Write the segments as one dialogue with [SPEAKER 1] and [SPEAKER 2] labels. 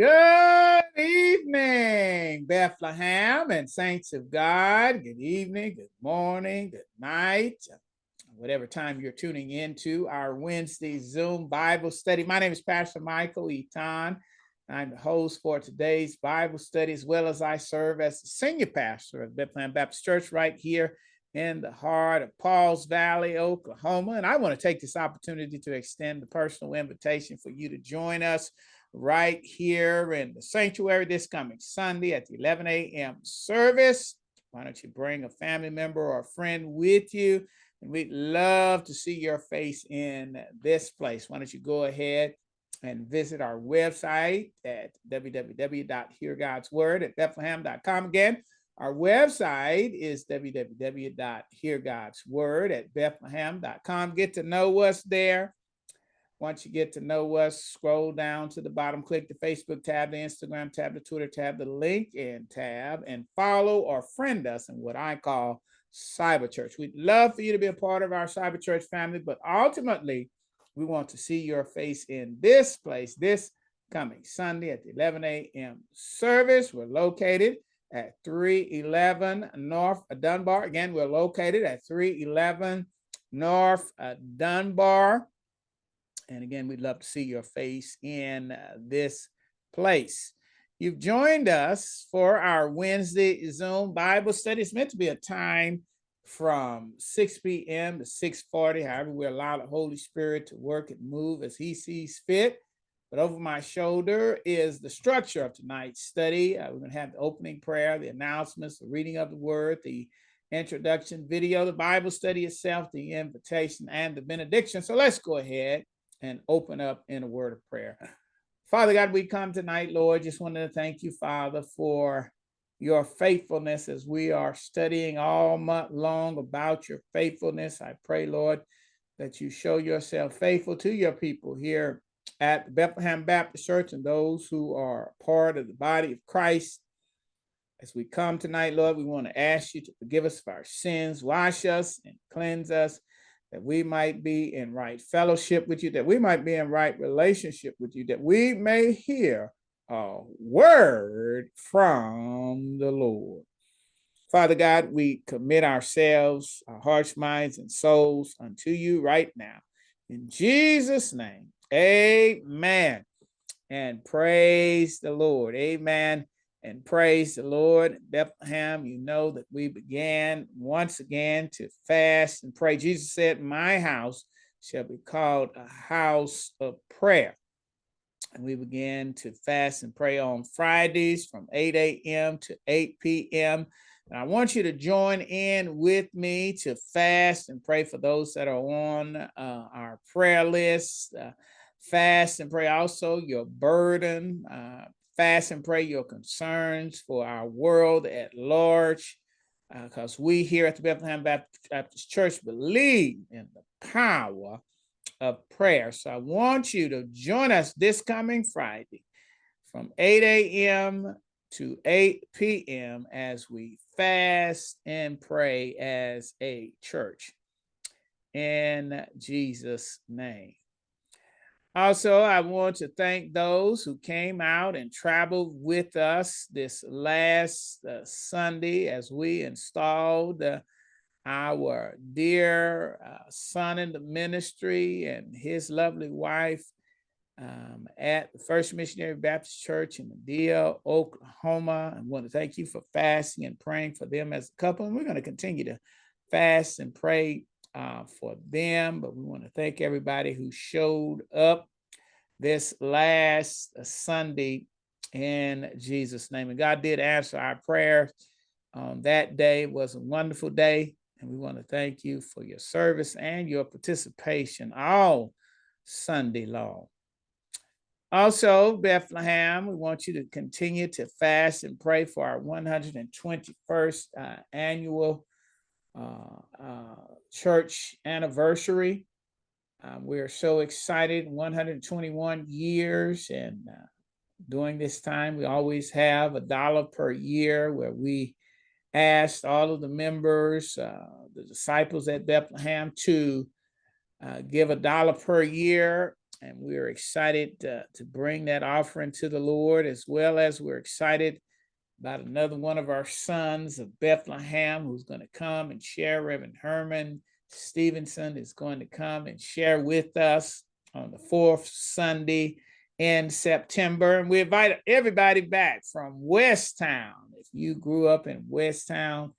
[SPEAKER 1] Good evening, Bethlehem and saints of God. Good evening, good morning, good night, whatever time you're tuning into our Wednesday Zoom Bible study. My name is Pastor Michael Eaton. I'm the host for today's Bible study, as well as I serve as the senior pastor of Bethlehem Baptist Church right here in the heart of Pauls Valley, Oklahoma. And I want to take this opportunity to extend the personal invitation for you to join us right here in the sanctuary this coming Sunday at the 11 a.m. service. Why don't you bring a family member or a friend with you? And we'd love to see your face in this place. Why don't you go ahead and visit our website at www.heargodsword at bethlehem.com. Again, our website is www.heargodsword at bethlehem.com. Get to know us there. Once you get to know us, scroll down to the bottom, click the Facebook tab, the Instagram tab, the Twitter tab, the LinkedIn tab, and follow or friend us in what I call Cyber Church. We'd love for you to be a part of our Cyber Church family, but ultimately, we want to see your face in this place this coming Sunday at the 11 a.m. service. We're located at 311 North Dunbar. Again, we're located at 311 North uh, Dunbar. And again, we'd love to see your face in uh, this place. You've joined us for our Wednesday Zoom Bible study. It's meant to be a time from 6 p.m. to 6:40. However, we allow the Holy Spirit to work and move as He sees fit. But over my shoulder is the structure of tonight's study. Uh, we're going to have the opening prayer, the announcements, the reading of the word, the introduction video, the Bible study itself, the invitation, and the benediction. So let's go ahead and open up in a word of prayer. Father God, we come tonight, Lord. Just wanted to thank you, Father, for your faithfulness as we are studying all month long about your faithfulness. I pray, Lord, that you show yourself faithful to your people here at Bethlehem Baptist Church and those who are part of the body of Christ. As we come tonight, Lord, we want to ask you to forgive us of our sins, wash us, and cleanse us that we might be in right fellowship with you, that we might be in right relationship with you, that we may hear a word from the Lord. Father God, we commit ourselves, our hearts, minds, and souls unto you right now. In Jesus' name, amen. And praise the Lord. Amen and praise the Lord. Bethlehem, you know that we began once again to fast and pray. Jesus said, My house shall be called a house of prayer. And we began to fast and pray on Fridays from 8 a.m. to 8 p.m. And I want you to join in with me to fast and pray for those that are on uh, our prayer list. Uh, fast and pray also your burden. Uh, fast and pray your concerns for our world at large, because uh, we here at the Bethlehem Baptist Church believe in the power of prayer. So I want you to join us this coming Friday from 8 a.m. to 8 p.m. as we fast and pray as a church. In Jesus' name. Also, I want to thank those who came out and traveled with us this last uh, Sunday as we installed uh, our dear uh, son in the ministry and his lovely wife um, at the First Missionary Baptist Church in Medea, Oklahoma. I want to thank you for fasting and praying for them as a couple. And we're going to continue to fast and pray uh, for them. But we want to thank everybody who showed up this last uh, Sunday in Jesus' name. And God did answer our prayer Um, that day was a wonderful day. And we want to thank you for your service and your participation all Sunday long. Also, Bethlehem, we want you to continue to fast and pray for our 121st uh, annual uh, uh, church anniversary. Um, we are so excited 121 years, and uh, during this time, we always have a dollar per year where we asked all of the members, uh, the disciples at Bethlehem, to uh, give a dollar per year And we're excited uh, to bring that offering to the Lord, as well as we're excited about another one of our sons of Bethlehem who's going to come and share. Reverend Herman Stevenson is going to come and share with us on the fourth Sunday in September. And we invite everybody back from West Town. If you grew up in West Town,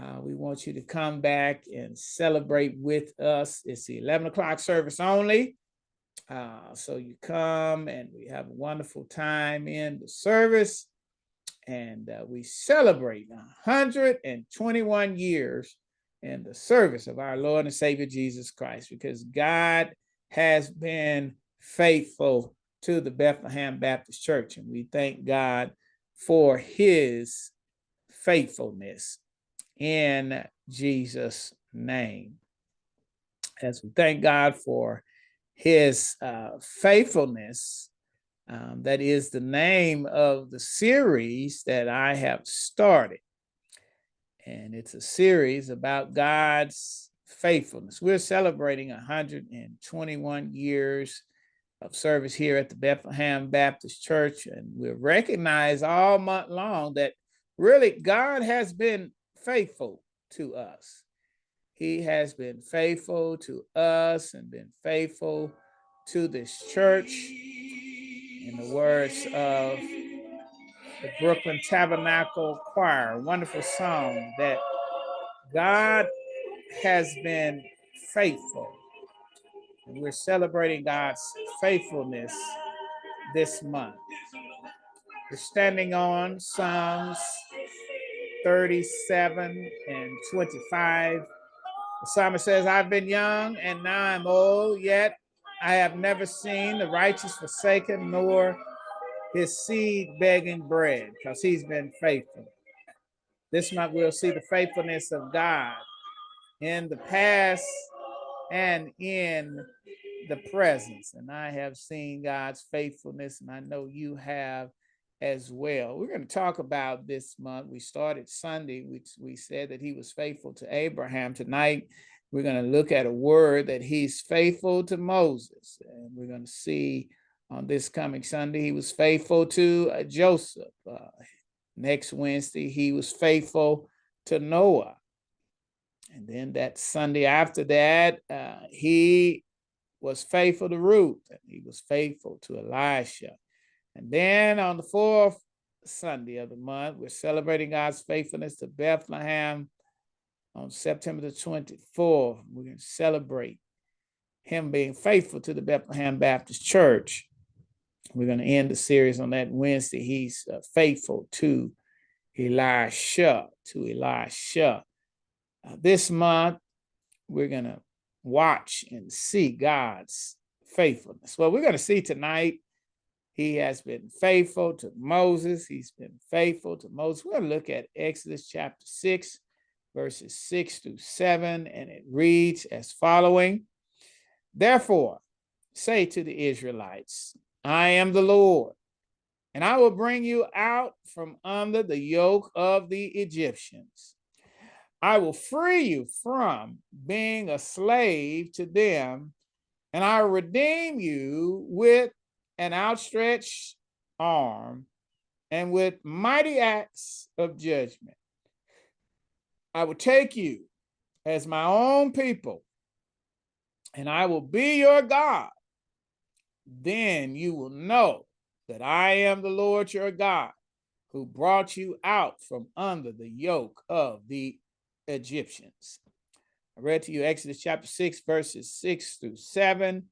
[SPEAKER 1] uh, we want you to come back and celebrate with us. It's the 11 o'clock service only. Uh, so you come and we have a wonderful time in the service. And uh, we celebrate 121 years in the service of our Lord and Savior Jesus Christ because God has been faithful to the Bethlehem Baptist Church. And we thank God for his faithfulness in Jesus' name. As we thank God for his uh, faithfulness, um, that is the name of the series that I have started. And it's a series about God's faithfulness. We're celebrating 121 years of service here at the Bethlehem Baptist Church. And we recognize all month long that really God has been faithful to us. He has been faithful to us and been faithful to this church. In the words of the Brooklyn Tabernacle Choir, wonderful song that God has been faithful. And we're celebrating God's faithfulness this month. We're standing on Psalms 37 and 25. The psalmist says, I've been young and now I'm old, yet I have never seen the righteous forsaken, nor his seed begging bread, because he's been faithful. This month we'll see the faithfulness of God in the past and in the presence. And I have seen God's faithfulness, and I know you have as well. We're going to talk about this month. We started Sunday, which we said that he was faithful to Abraham. Tonight, we're going to look at a word that he's faithful to Moses. And we're going to see on this coming Sunday, he was faithful to uh, Joseph. Uh, next Wednesday, he was faithful to Noah. And then that Sunday after that, uh, he was faithful to Ruth, and he was faithful to Elisha. And then on the fourth Sunday of the month, we're celebrating God's faithfulness to Bethlehem on September the 24th. We're going to celebrate him being faithful to the Bethlehem Baptist Church. We're going to end the series on that Wednesday. He's uh, faithful to Elisha, to Elisha. Uh, this month, we're going to watch and see God's faithfulness. Well, we're going to see tonight he has been faithful to Moses. He's been faithful to Moses. We're going to look at Exodus chapter 6, verses 6 through 7, and it reads as following Therefore, say to the Israelites, I am the Lord, and I will bring you out from under the yoke of the Egyptians. I will free you from being a slave to them, and I will redeem you with an outstretched arm and with mighty acts of judgment. I will take you as my own people, and I will be your God. Then you will know that I am the Lord your God, who brought you out from under the yoke of the Egyptians. I read to you Exodus chapter 6, verses 6 through 7.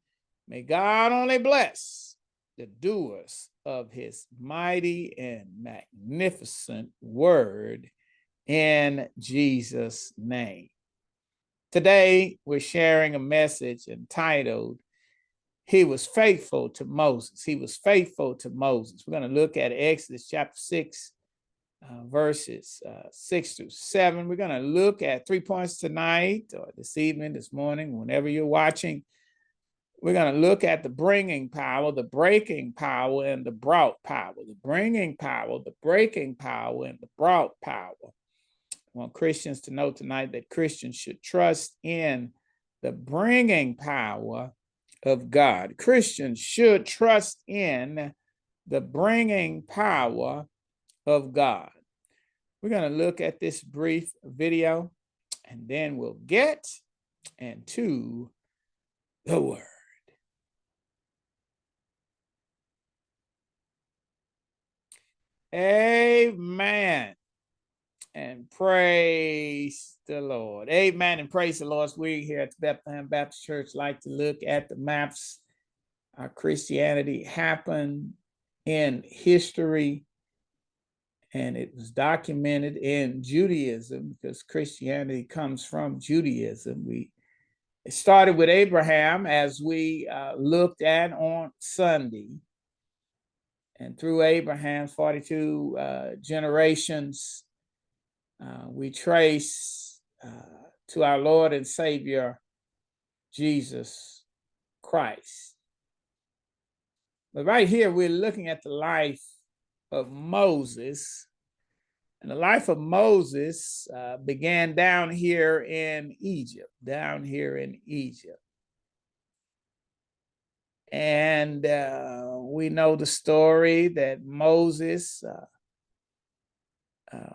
[SPEAKER 1] May God only bless the doers of his mighty and magnificent word in Jesus' name. Today, we're sharing a message entitled, He was faithful to Moses. He was faithful to Moses. We're going to look at Exodus chapter 6, uh, verses uh, 6 through 7. We're going to look at three points tonight or this evening, this morning, whenever you're watching we're going to look at the bringing power, the breaking power, and the brought power. The bringing power, the breaking power, and the brought power. Want Christians to know tonight that Christians should trust in the bringing power of God. Christians should trust in the bringing power of God. We're going to look at this brief video and then we'll get into the word. Amen. And praise the Lord. Amen. And praise the Lord. We here at the Bethlehem Baptist Church like to look at the maps. Our Christianity happened in history and it was documented in Judaism because Christianity comes from Judaism. We it started with Abraham as we uh, looked at on Sunday and through Abraham's 42 uh, generations, uh, we trace uh, to our Lord and Savior, Jesus Christ. But right here, we're looking at the life of Moses. And the life of Moses uh, began down here in Egypt, down here in Egypt. And uh, we know the story that Moses uh,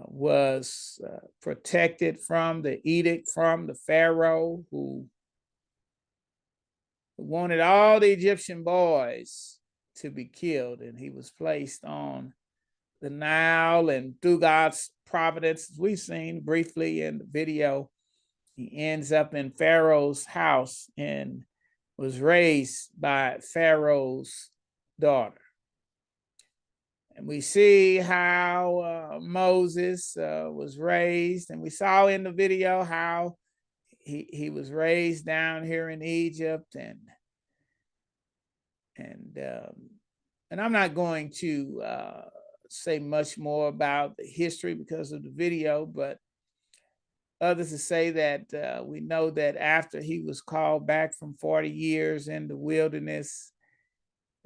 [SPEAKER 1] was uh, protected from the edict from the Pharaoh who wanted all the Egyptian boys to be killed. And he was placed on the Nile and through God's providence, we've seen briefly in the video, he ends up in Pharaoh's house and was raised by Pharaoh's daughter. And we see how uh, Moses uh, was raised, and we saw in the video how he, he was raised down here in Egypt, and and um, and I'm not going to uh, say much more about the history because of the video, but others to say that uh, we know that after he was called back from 40 years in the wilderness,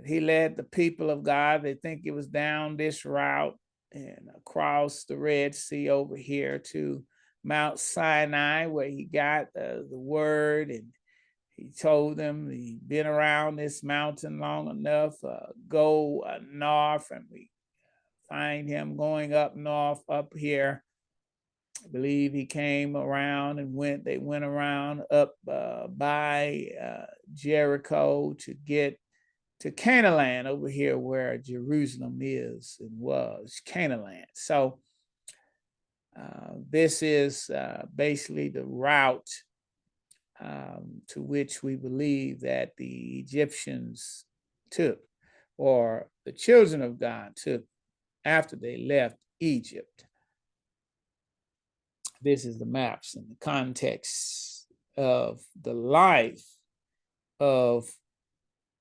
[SPEAKER 1] he led the people of God. They think it was down this route and across the Red Sea over here to Mount Sinai, where he got the word and he told them he'd been around this mountain long enough, uh, go uh, north, and we find him going up north up here I believe he came around and went, they went around up uh, by uh, Jericho to get to Canaan over here where Jerusalem is and was, Canaan. So uh, this is uh, basically the route um, to which we believe that the Egyptians took or the children of God took after they left Egypt this is the maps and the context of the life of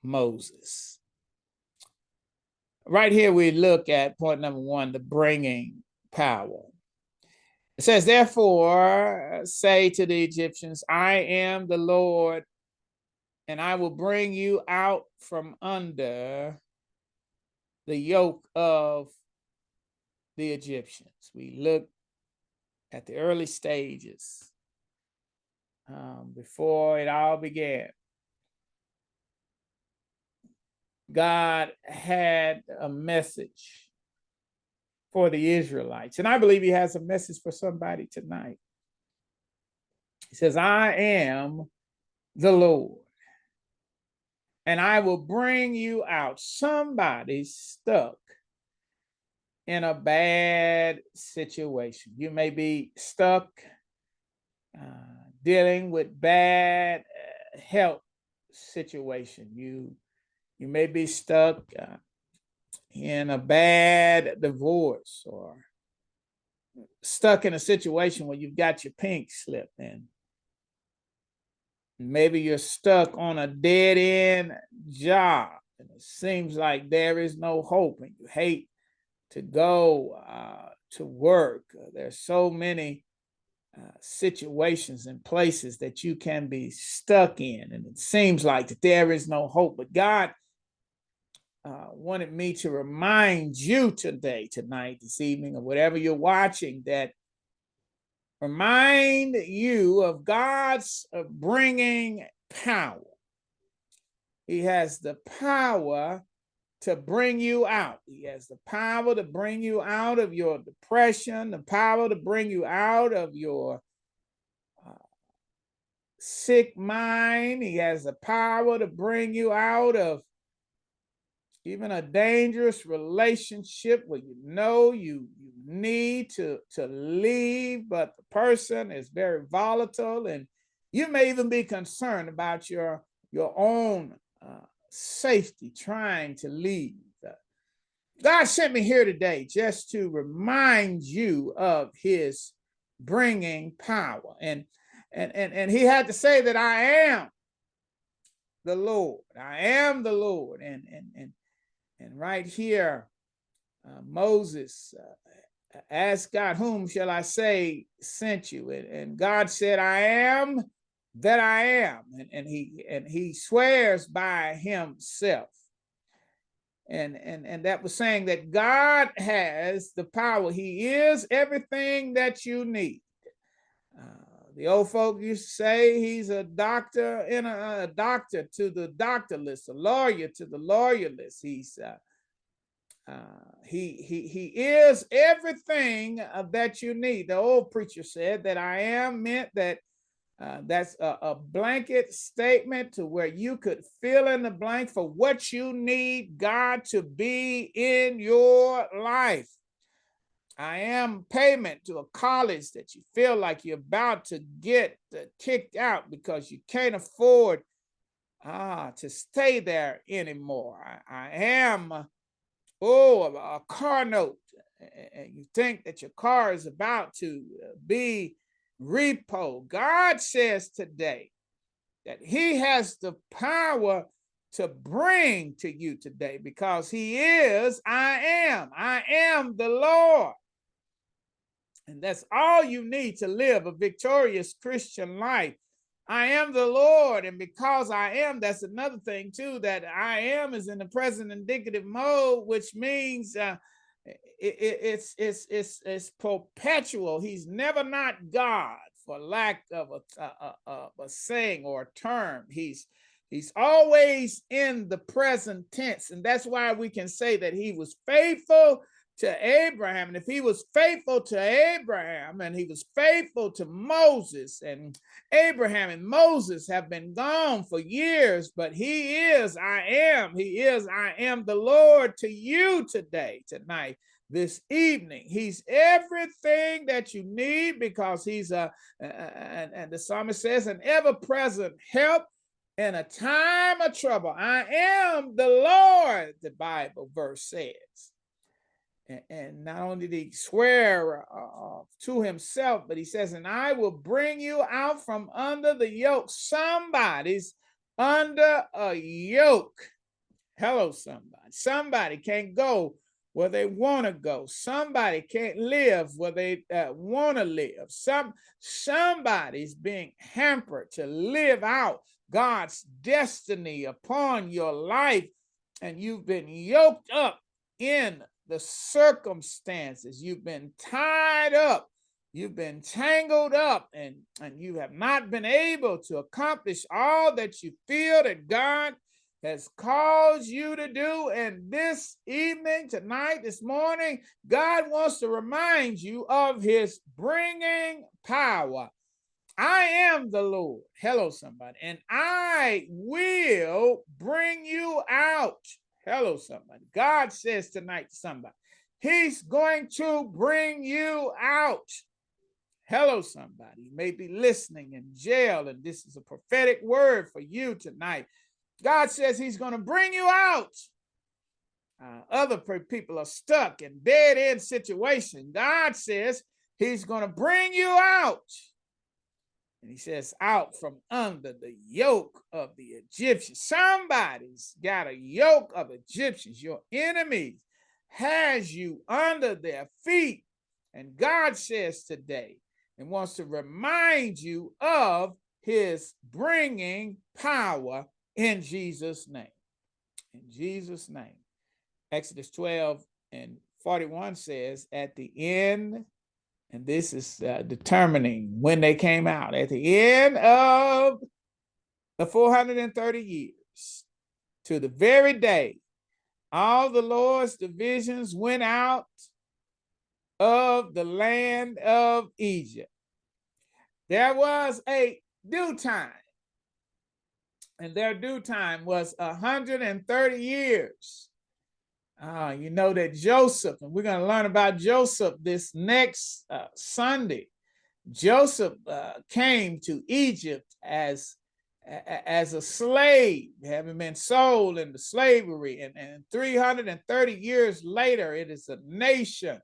[SPEAKER 1] Moses. Right here, we look at point number one the bringing power. It says, Therefore, say to the Egyptians, I am the Lord, and I will bring you out from under the yoke of the Egyptians. We look at the early stages um, before it all began. God had a message for the Israelites. And I believe he has a message for somebody tonight. He says, I am the Lord, and I will bring you out. Somebody stuck in a bad situation. You may be stuck uh, dealing with bad uh, health situation. You you may be stuck uh, in a bad divorce or stuck in a situation where you've got your pink slip in. Maybe you're stuck on a dead end job and it seems like there is no hope and you hate to go uh, to work. There's so many uh, situations and places that you can be stuck in, and it seems like that there is no hope. But God uh, wanted me to remind you today, tonight, this evening, or whatever you're watching, that remind you of God's bringing power. he has the power to bring you out. He has the power to bring you out of your depression, the power to bring you out of your uh, sick mind. He has the power to bring you out of even a dangerous relationship where you know you, you need to, to leave, but the person is very volatile and you may even be concerned about your, your own uh, safety trying to leave. God sent me here today just to remind you of his bringing power. And, and, and, and he had to say that I am the Lord. I am the Lord. And, and, and, and right here, uh, Moses uh, asked God, Whom shall I say sent you? And, and God said, I am that I am. And, and he and he swears by himself. And, and, and that was saying that God has the power. He is everything that you need. Uh, the old folk used to say he's a doctor in a, a, doctor to the doctorless, a lawyer to the lawyerless. He's uh, uh, he he he is everything uh, that you need. The old preacher said that I am meant that uh, that's a, a, blanket statement to where you could fill in the blank for what you need God to be in your life. I am payment to a college that you feel like you're about to get kicked out because you can't afford ah, to stay there anymore. I, I am, oh, a, a car note. And you think that your car is about to uh, be repo. God says today that He has the power to bring to you today because He is, I am, I am the Lord. And that's all you need to live a victorious Christian life. I am the Lord. And because I am, that's another thing too, that I am is in the present indicative mode, which means uh, it, it, it's, it's, it's, it's perpetual. He's never not God for lack of a, a, a, a saying or a term. He's He's always in the present tense. And that's why we can say that he was faithful to Abraham. And if he was faithful to Abraham and he was faithful to Moses, and Abraham and Moses have been gone for years, but he is, I am, he is, I am the Lord to you today, tonight. This evening, he's everything that you need because he's a, and, and the psalmist says, an ever present help in a time of trouble. I am the Lord, the Bible verse says and, not only did he swear uh, uh, to himself, but he says, And I will bring you out from under the yoke. Somebody's under a yoke. Hello, somebody. Somebody can't go where they want to go. Somebody can't live where they uh, want to live. Some somebody's being hampered to live out God's destiny upon your life, and you've been yoked up in the circumstances. You've been tied up. You've been tangled up and, and you have not been able to accomplish all that you feel that God has caused you to do. And this evening, tonight, this morning, God wants to remind you of his bringing power. I am the Lord. Hello, somebody. And I will bring you out. Hello, somebody. God says tonight to somebody, He's going to bring you out. Hello, somebody. You may be listening in jail, and this is a prophetic word for you tonight. God says He's going to bring you out. Uh, other people are stuck in dead end situation. God says He's going to bring you out. And he says, out from under the yoke of the Egyptians. Somebody's got a yoke of Egyptians. Your enemies has you under their feet. And God says today, and wants to remind you of his bringing power in Jesus' name. In Jesus' name. Exodus 12 and 41 says, At the end and this is uh, determining when they came out at the end of the 430 years to the very day all the Lord's divisions went out of the land of Egypt. There was a due time, and their due time was 130 years. Uh, you know that Joseph, and we're going to learn about Joseph this next uh, Sunday. Joseph uh, came to Egypt as as a slave, having been sold into slavery, and, and 330 years later, it is a nation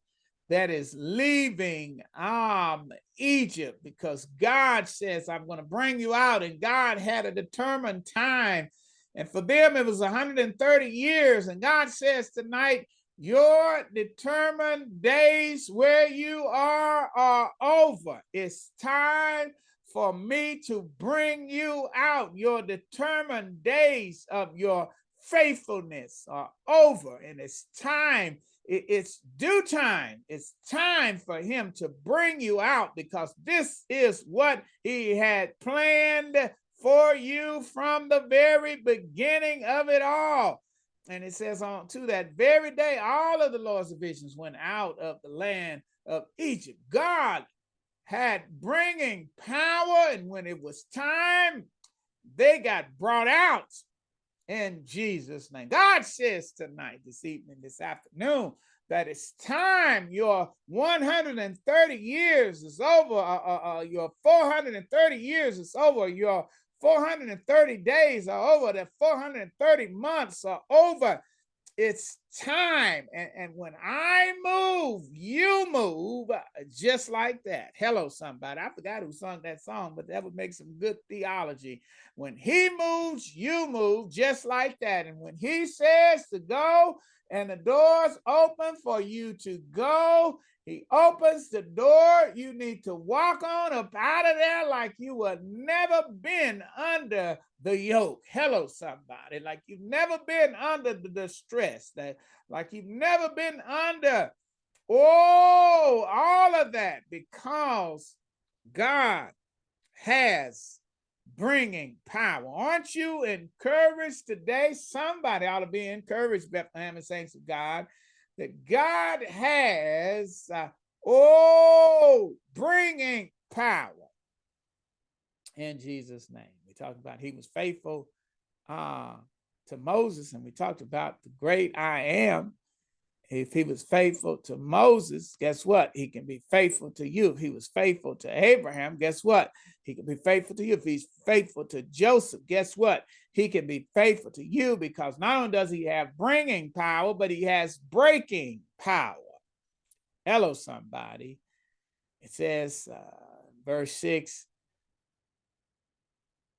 [SPEAKER 1] that is leaving um, Egypt because God says, I'm going to bring you out. And God had a determined time. And for them, it was 130 years. And God says tonight, your determined days where you are are over. It's time for me to bring you out. Your determined days of your faithfulness are over, and it's time. It's due time. It's time for him to bring you out because this is what he had planned for you from the very beginning of it all. And it says on to that very day, all of the Lord's divisions went out of the land of Egypt. God had bringing power, and when it was time, they got brought out in Jesus' name. God says tonight, this evening, this afternoon, that it's time. Your 130 years is over. Uh, uh, uh, your 430 years is over. Your 430 days are over. The 430 months are over. It's time. And, and when I move, you move uh, just like that. Hello, somebody. I forgot who sung that song, but that would make some good theology. When he moves, you move just like that. And when he says to go and the doors open for you to go, he opens the door. You need to walk on up out of there like you have never been under the yoke. Hello, somebody. Like you've never been under the distress, that like you've never been under oh all of that because God has bringing power. Aren't you encouraged today? Somebody ought to be encouraged, Bethlehem and saints of God that God has, uh, oh, bringing power in Jesus' name. We talked about he was faithful uh, to Moses, and we talked about the great I am. If he was faithful to Moses, guess what? He can be faithful to you. If he was faithful to Abraham, guess what? He can be faithful to you. If he's faithful to Joseph, guess what? He can be faithful to you because not only does he have bringing power, but he has breaking power. Hello, somebody. It says, uh, verse 6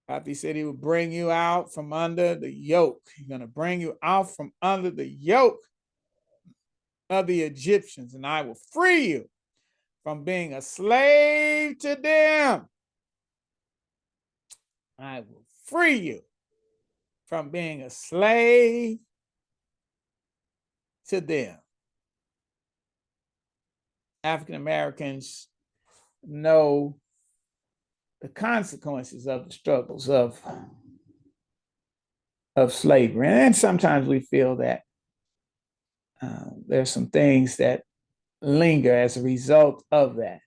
[SPEAKER 1] after he said he would bring you out from under the yoke. He's going to bring you out from under the yoke of the Egyptians, and I will free you from being a slave to them. I will free you from being a slave to them. African Americans know the consequences of the struggles of, of slavery. And sometimes we feel that uh, there's some things that linger as a result of that.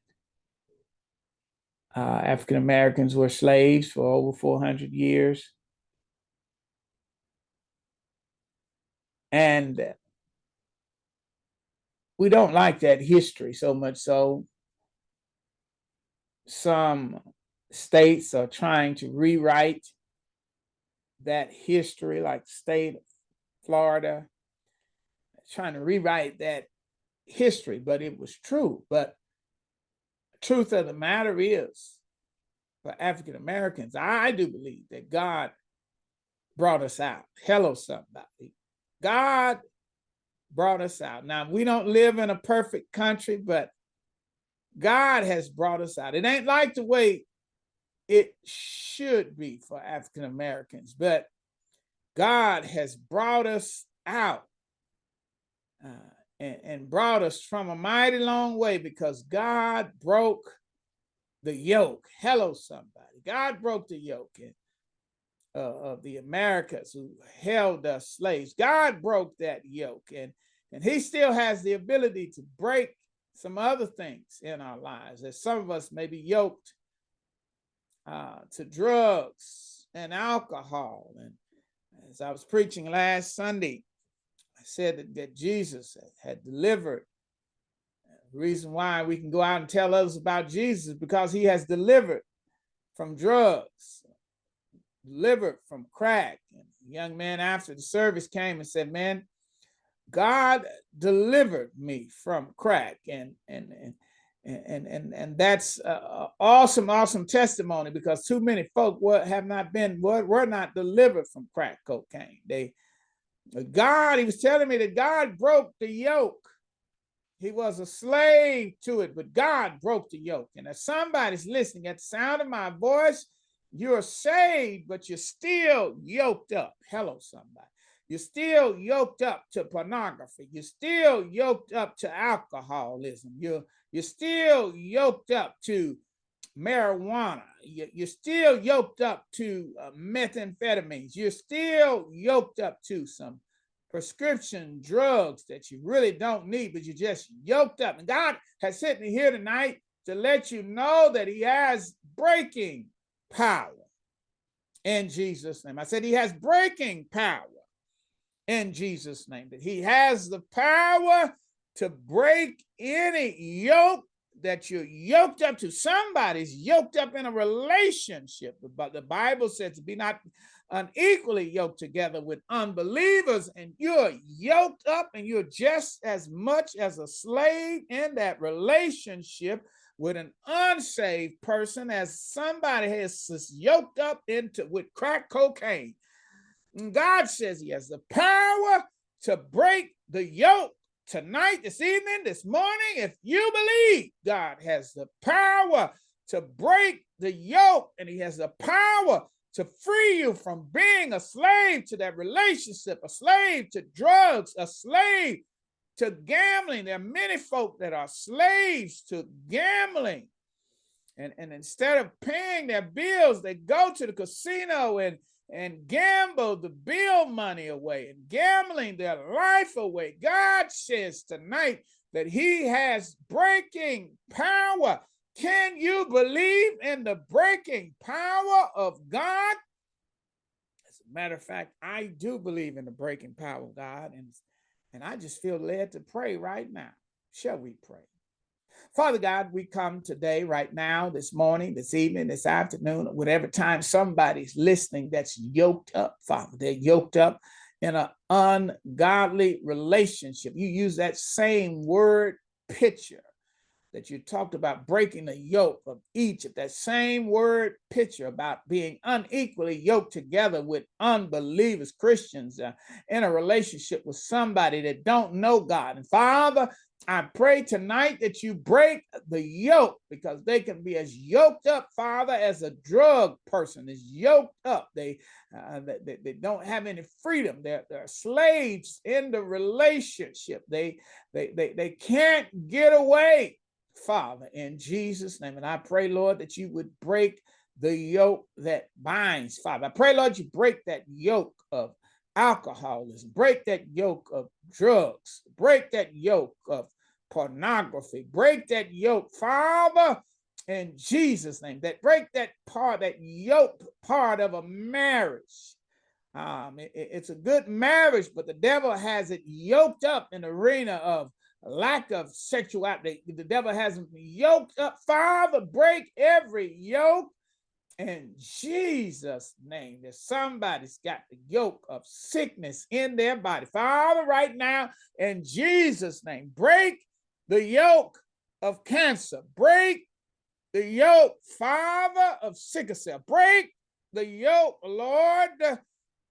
[SPEAKER 1] Uh, African Americans were slaves for over 400 years. And we don't like that history so much so. Some states are trying to rewrite that history, like the state of Florida, trying to rewrite that history, but it was true. But truth of the matter is, for African Americans, I do believe that God brought us out. Hello, somebody. God brought us out. Now, we don't live in a perfect country, but God has brought us out. It ain't like the way it should be for African Americans, but God has brought us out uh, and, and brought us from a mighty long way because God broke the yoke. Hello, somebody. God broke the yoke. Uh, of the Americas who held us slaves. God broke that yoke, and and He still has the ability to break some other things in our lives. As some of us may be yoked uh, to drugs and alcohol. And as I was preaching last Sunday, said that, that Jesus had delivered. The reason why we can go out and tell others about Jesus because he has delivered from drugs, delivered from crack. And young man after the service came and said, Man, God delivered me from crack. And and and and and and that's uh, awesome awesome testimony because too many folk were, have not been were, were not delivered from crack cocaine they god he was telling me that god broke the yoke he was a slave to it but god broke the yoke and if somebody's listening at the sound of my voice you're saved but you're still yoked up hello somebody you're still yoked up to pornography. You're still yoked up to alcoholism. You're, you're still yoked up to marijuana. You're still yoked up to uh, methamphetamines. You're still yoked up to some prescription drugs that you really don't need, but you're just yoked up. And God has sent me here tonight to let you know that He has breaking power in Jesus' name. I said He has breaking power in Jesus' name. That he has the power to break any yoke that you're yoked up to. Somebody's yoked up in a relationship, but the Bible says be not unequally yoked together with unbelievers, and you're yoked up and you're just as much as a slave in that relationship with an unsaved person as somebody has yoked up into with crack cocaine. And God says He has the power to break the yoke tonight, this evening, this morning. If you believe, God has the power to break the yoke, and He has the power to free you from being a slave to that relationship, a slave to drugs, a slave to gambling. There are many folk that are slaves to gambling. And, and instead of paying their bills, they go to the casino and and gamble the bill money away and gambling their life away. God says tonight that He has breaking power. Can you believe in the breaking power of God? As a matter of fact, I do believe in the breaking power of God, and, and I just feel led to pray right now. Shall we pray? Father God, we come today, right now, this morning, this evening, this afternoon, whatever time somebody's listening that's yoked up, Father. They're yoked up in an ungodly relationship. You use that same word picture that you talked about breaking the yoke of Egypt, that same word picture about being unequally yoked together with unbelievers, Christians, uh, in a relationship with somebody that don't know God. And Father, I pray tonight that you break the yoke because they can be as yoked up, Father, as a drug person is yoked up. They, uh, they, they don't have any freedom. They're, they're slaves in the relationship. They, they, they, they can't get away Father, in Jesus' name. And I pray, Lord, that you would break the yoke that binds, Father. I pray, Lord, you break that yoke of alcoholism, break that yoke of drugs, break that yoke of pornography, break that yoke, Father, in Jesus' name. That break that part, that yoke part of a marriage. Um, it, it's a good marriage, but the devil has it yoked up in the arena of lack of sexuality. The devil has them yoked up. Father, break every yoke in Jesus' name. That somebody's got the yoke of sickness in their body. Father, right now, in Jesus' name, break the yoke of cancer. Break the yoke, Father, of sickle cell. Break the yoke, Lord,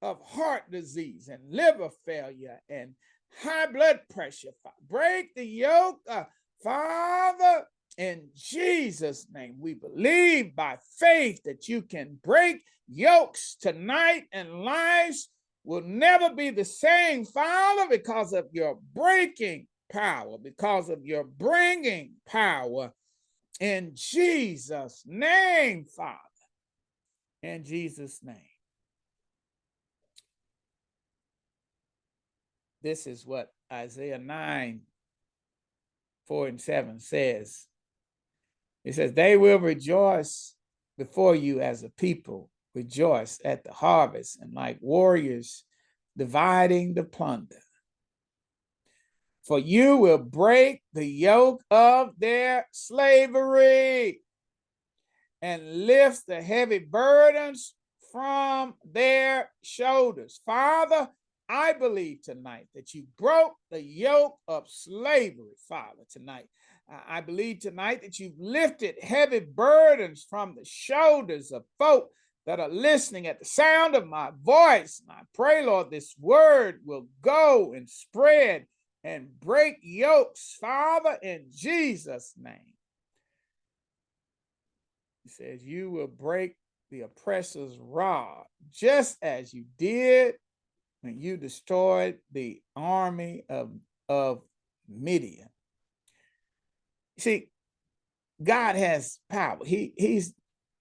[SPEAKER 1] of heart disease and liver failure and high blood pressure. Break the yoke, uh, Father, in Jesus' name, we believe by faith that you can break yokes tonight and lives will never be the same, Father, because of your breaking power, because of your bringing power. In Jesus' name, Father. In Jesus' name. This is what Isaiah 9 4 and 7 says it says, They will rejoice before you as a people, rejoice at the harvest, and like warriors dividing the plunder. For you will break the yoke of their slavery and lift the heavy burdens from their shoulders. Father, I believe tonight that you broke the yoke of slavery, Father, tonight. I believe tonight that you've lifted heavy burdens from the shoulders of folk that are listening at the sound of my voice. And I pray, Lord, this word will go and spread and break yokes, Father, in Jesus' name. He says, You will break the oppressor's rod, just as you did when you destroyed the army of, of Midian. See, God has power. He He's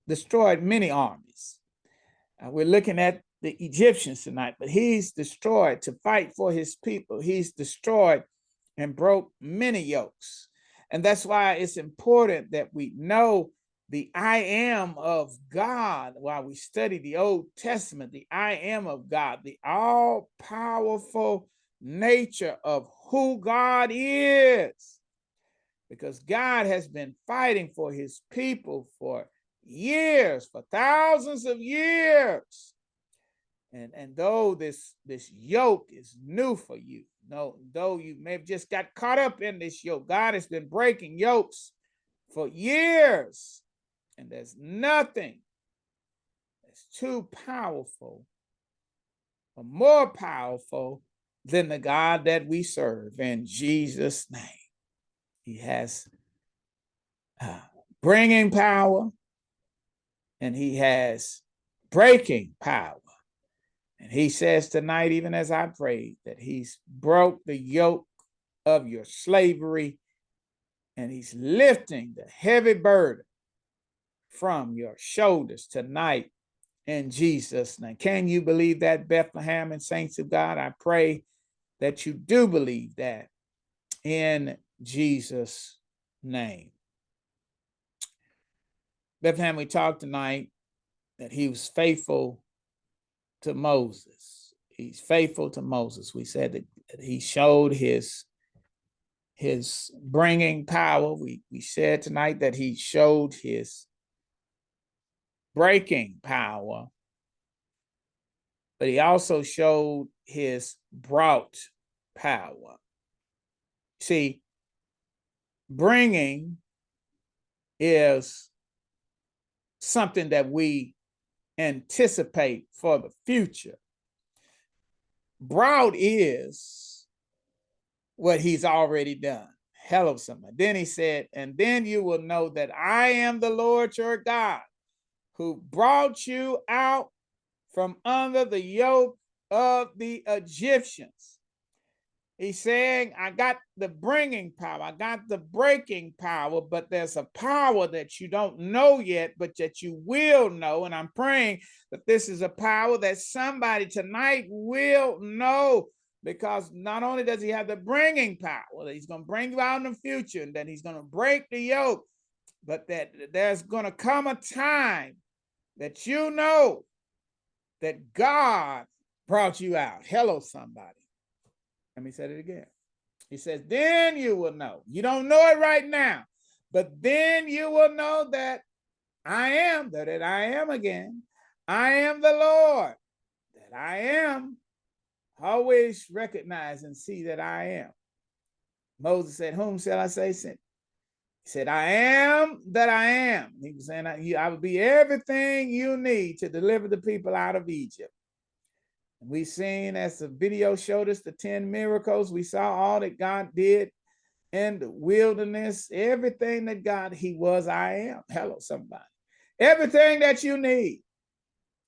[SPEAKER 1] destroyed many armies. Uh, we're looking at the Egyptians tonight, but he's destroyed to fight for his people. He's destroyed and broke many yokes. And that's why it's important that we know the I am of God while we study the Old Testament, the I am of God, the all powerful nature of who God is. Because God has been fighting for his people for years, for thousands of years. And, and though this, this yoke is new for you, no, though you may have just got caught up in this yoke, God has been breaking yokes for years. And there's nothing that's too powerful or more powerful than the God that we serve in Jesus' name. He has uh, bringing power and he has breaking power. And he says tonight, even as I prayed, that he's broke the yoke of your slavery and he's lifting the heavy burden from your shoulders tonight in Jesus' name. Can you believe that, Bethlehem and saints of God? I pray that you do believe that in Jesus' name. Bethlehem, we talked tonight that he was faithful to Moses. He's faithful to Moses. We said that, that he showed his his bringing power. We we said tonight that he showed his breaking power, but he also showed his brought power. See, bringing is something that we anticipate for the future. Brought is what he's already done. Hello, somebody. Then he said, and then you will know that I am the Lord your God who brought you out from under the yoke of the Egyptians. He's saying, I got the bringing power, I got the breaking power, but there's a power that you don't know yet, but that you will know. And I'm praying that this is a power that somebody tonight will know because not only does he have the bringing power, that he's going to bring you out in the future and that he's going to break the yoke, but that there's going to come a time that you know that God brought you out. Hello, somebody. Let me say it again. He says, then you will know. You don't know it right now, but then you will know that I am, that I am again. I am the Lord, that I am. Always recognize and see that I am. Moses said, Whom shall I say sent? He said, I am that I am. He was saying, I, I will be everything you need to deliver the people out of Egypt. We seen as the video showed us the 10 miracles. We saw all that God did in the wilderness, everything that God, He was, I am. Hello, somebody. Everything that you need.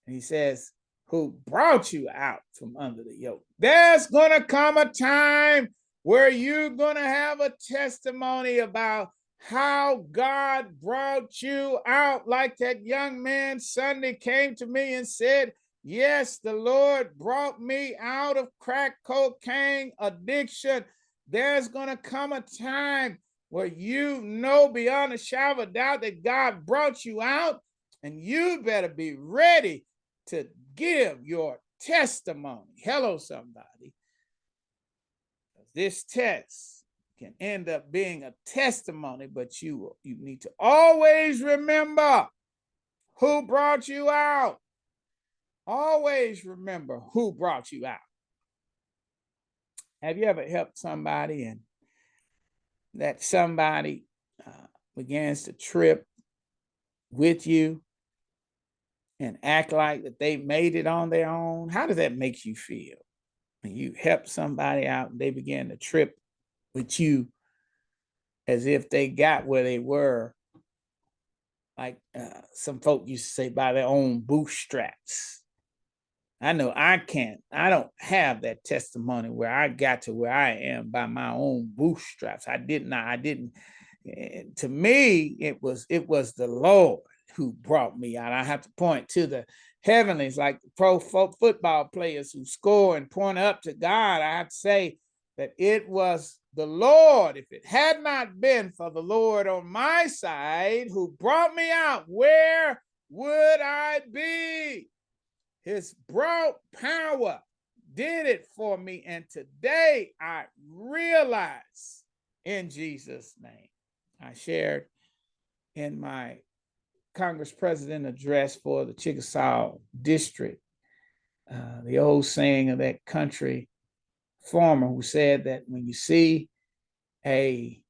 [SPEAKER 1] And he says, who brought you out from under the yoke. There's going to come a time where you're going to have a testimony about how God brought you out, like that young man Sunday came to me and said, Yes, the Lord brought me out of crack cocaine addiction. There's going to come a time where you know beyond a shadow of doubt that God brought you out, and you better be ready to give your testimony. Hello, somebody. This test can end up being a testimony, but you, you need to always remember who brought you out. Always remember who brought you out. Have you ever helped somebody and that somebody uh, begins to trip with you and act like that they made it on their own? How does that make you feel? When you help somebody out and they begin to trip with you as if they got where they were, like uh, some folk used to say, by their own bootstraps. I know I can't, I don't have that testimony where I got to where I am by my own bootstraps. I did not, I didn't. Eh, to me, it was it was the Lord who brought me out. I have to point to the heavenlies, like pro fo- football players who score and point up to God. I have to say that it was the Lord. If it had not been for the Lord on my side who brought me out, where would I be? His broad power did it for me. And today I realize in Jesus' name. I shared in my Congress President address for the Chickasaw District uh, the old saying of that country farmer who said that when you see a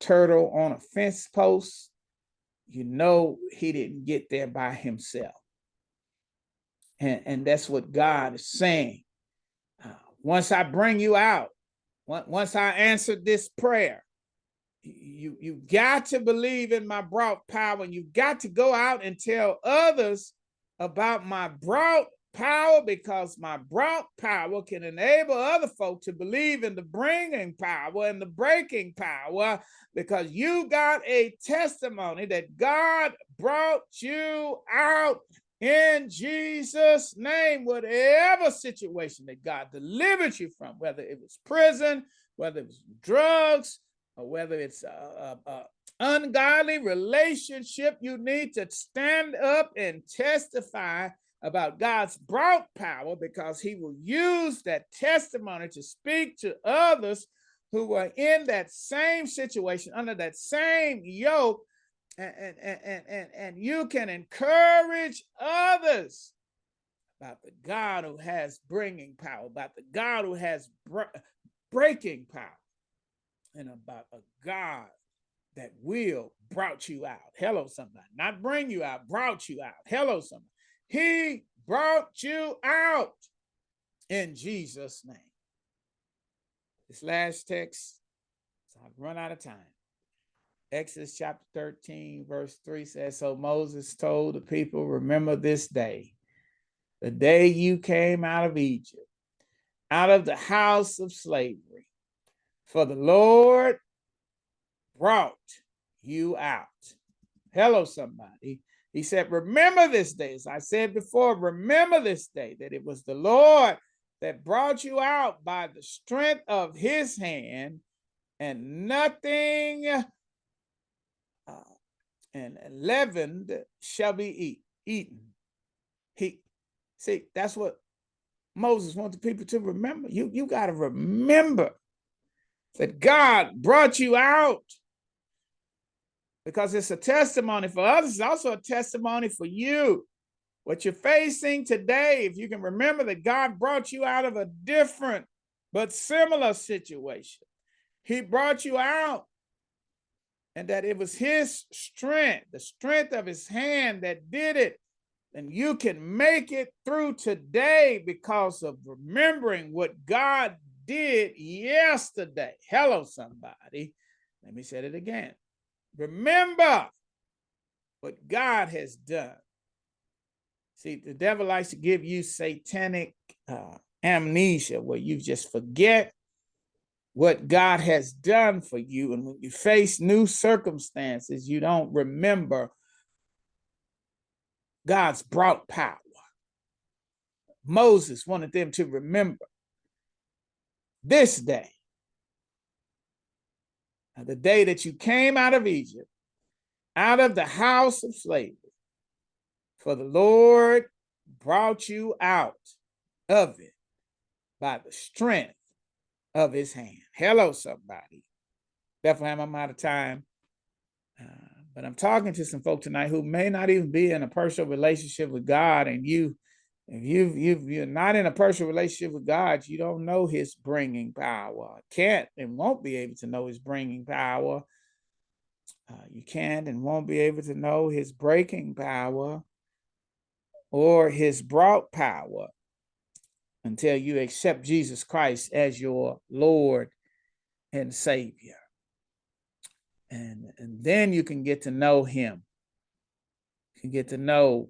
[SPEAKER 1] turtle on a fence post, you know he didn't get there by himself. And, and that's what God is saying. Uh, once I bring you out, once I answer this prayer, you you got to believe in my broad power, and you've got to go out and tell others about my broad power because my broad power can enable other folk to believe in the bringing power and the breaking power because you got a testimony that God brought you out in Jesus' name, whatever situation that God delivered you from, whether it was prison, whether it was drugs, or whether it's a, a, a ungodly relationship, you need to stand up and testify about God's broad power because he will use that testimony to speak to others who are in that same situation, under that same yoke, and, and, and, and, and you can encourage others about the God who has bringing power, about the God who has breaking power, and about a God that will brought you out. Hello, somebody. Not bring you out, brought you out. Hello, somebody. He brought you out in Jesus' name. This last text, so I've run out of time. Exodus chapter 13, verse 3 says, So Moses told the people, Remember this day, the day you came out of Egypt, out of the house of slavery. For the Lord brought you out. Hello, somebody. He said, Remember this day. As I said before, remember this day that it was the Lord that brought you out by the strength of his hand, and nothing and leavened shall be eat, eaten. He see that's what Moses wants the people to remember. You you got to remember that God brought you out because it's a testimony for others. It's also a testimony for you. What you're facing today, if you can remember that God brought you out of a different but similar situation, He brought you out and that it was his strength, the strength of his hand that did it. And you can make it through today because of remembering what God did yesterday. Hello, somebody. Let me say it again. Remember what God has done. See, the devil likes to give you satanic uh, amnesia where you just forget what God has done for you. And when you face new circumstances, you don't remember God's brought power. Moses wanted them to remember this day, uh, the day that you came out of Egypt, out of the house of slavery. For the Lord brought you out of it by the strength of his hand. Hello, somebody. Bethlehem, I'm out of time. Uh, but I'm talking to some folk tonight who may not even be in a personal relationship with God, and you if you you you're not in a personal relationship with God, you don't know His bringing power. Can't and won't be able to know His bringing power. Uh, you can't and won't be able to know His breaking power or His brought power until you accept Jesus Christ as your Lord and Savior. And, and then you can get to know Him. You can get to know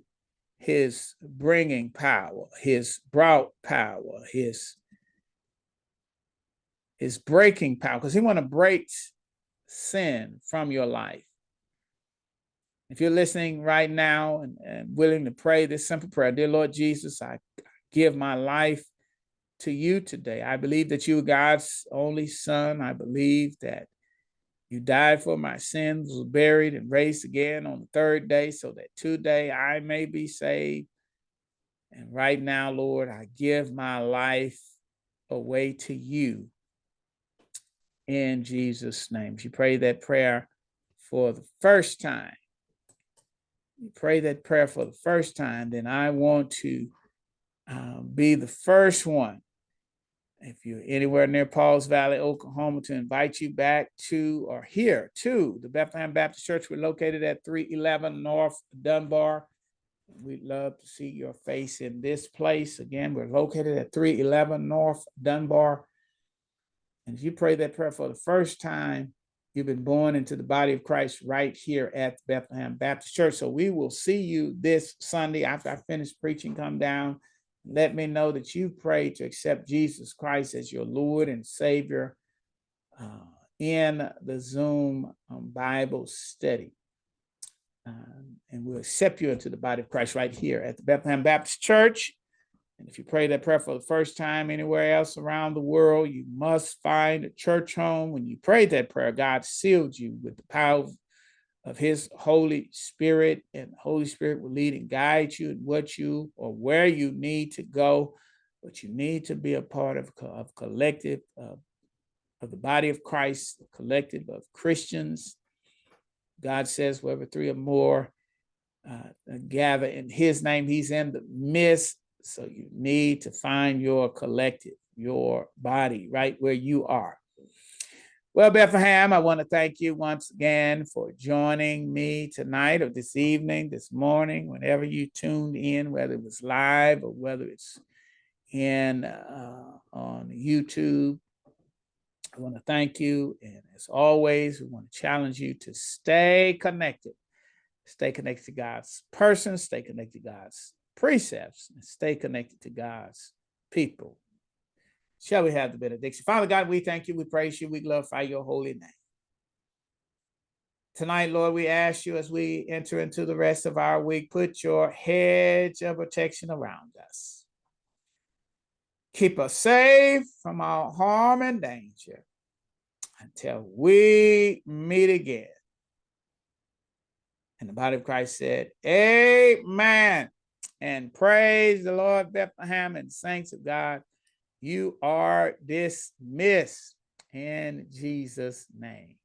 [SPEAKER 1] his bringing power, his brought power, his his breaking power, because he want to break sin from your life. If you're listening right now and, and willing to pray this simple prayer, dear Lord Jesus, I give my life to you today. I believe that you are God's only son. I believe that you died for my sins, was buried, and raised again on the third day, so that today I may be saved. And right now, Lord, I give my life away to you in Jesus' name. If you pray that prayer for the first time, you pray that prayer for the first time, then I want to uh, be the first one if you're anywhere near Pauls Valley, Oklahoma, to invite you back to or here to the Bethlehem Baptist Church. We're located at 311 North Dunbar. We'd love to see your face in this place. Again, we're located at 311 North Dunbar. And if you pray that prayer for the first time, you've been born into the body of Christ right here at Bethlehem Baptist Church. So we will see you this Sunday after I finish preaching. Come down let me know that you pray to accept Jesus Christ as your Lord and Savior uh, in the Zoom um, Bible study. Um, and we'll accept you into the body of Christ right here at the Bethlehem Baptist Church. And if you pray that prayer for the first time anywhere else around the world, you must find a church home. When you prayed that prayer, God sealed you with the power of his Holy Spirit, and Holy Spirit will lead and guide you in what you or where you need to go. But you need to be a part of, of collective uh, of the body of Christ, a collective of Christians. God says, wherever three or more uh, gather in his name, he's in the midst. So you need to find your collective, your body right where you are. Well, Bethlehem, I want to thank you once again for joining me tonight or this evening, this morning, whenever you tuned in, whether it was live or whether it's in uh, on YouTube. I want to thank you. And as always, we want to challenge you to stay connected. Stay connected to God's person, stay connected to God's precepts, and stay connected to God's people. Shall we have the benediction? Father God, we thank you, we praise you, we glorify your holy name. Tonight, Lord, we ask you as we enter into the rest of our week, put your hedge of protection around us. Keep us safe from all harm and danger until we meet again. And the body of Christ said, Amen. And praise the Lord, Bethlehem and saints of God. You are dismissed in Jesus' name.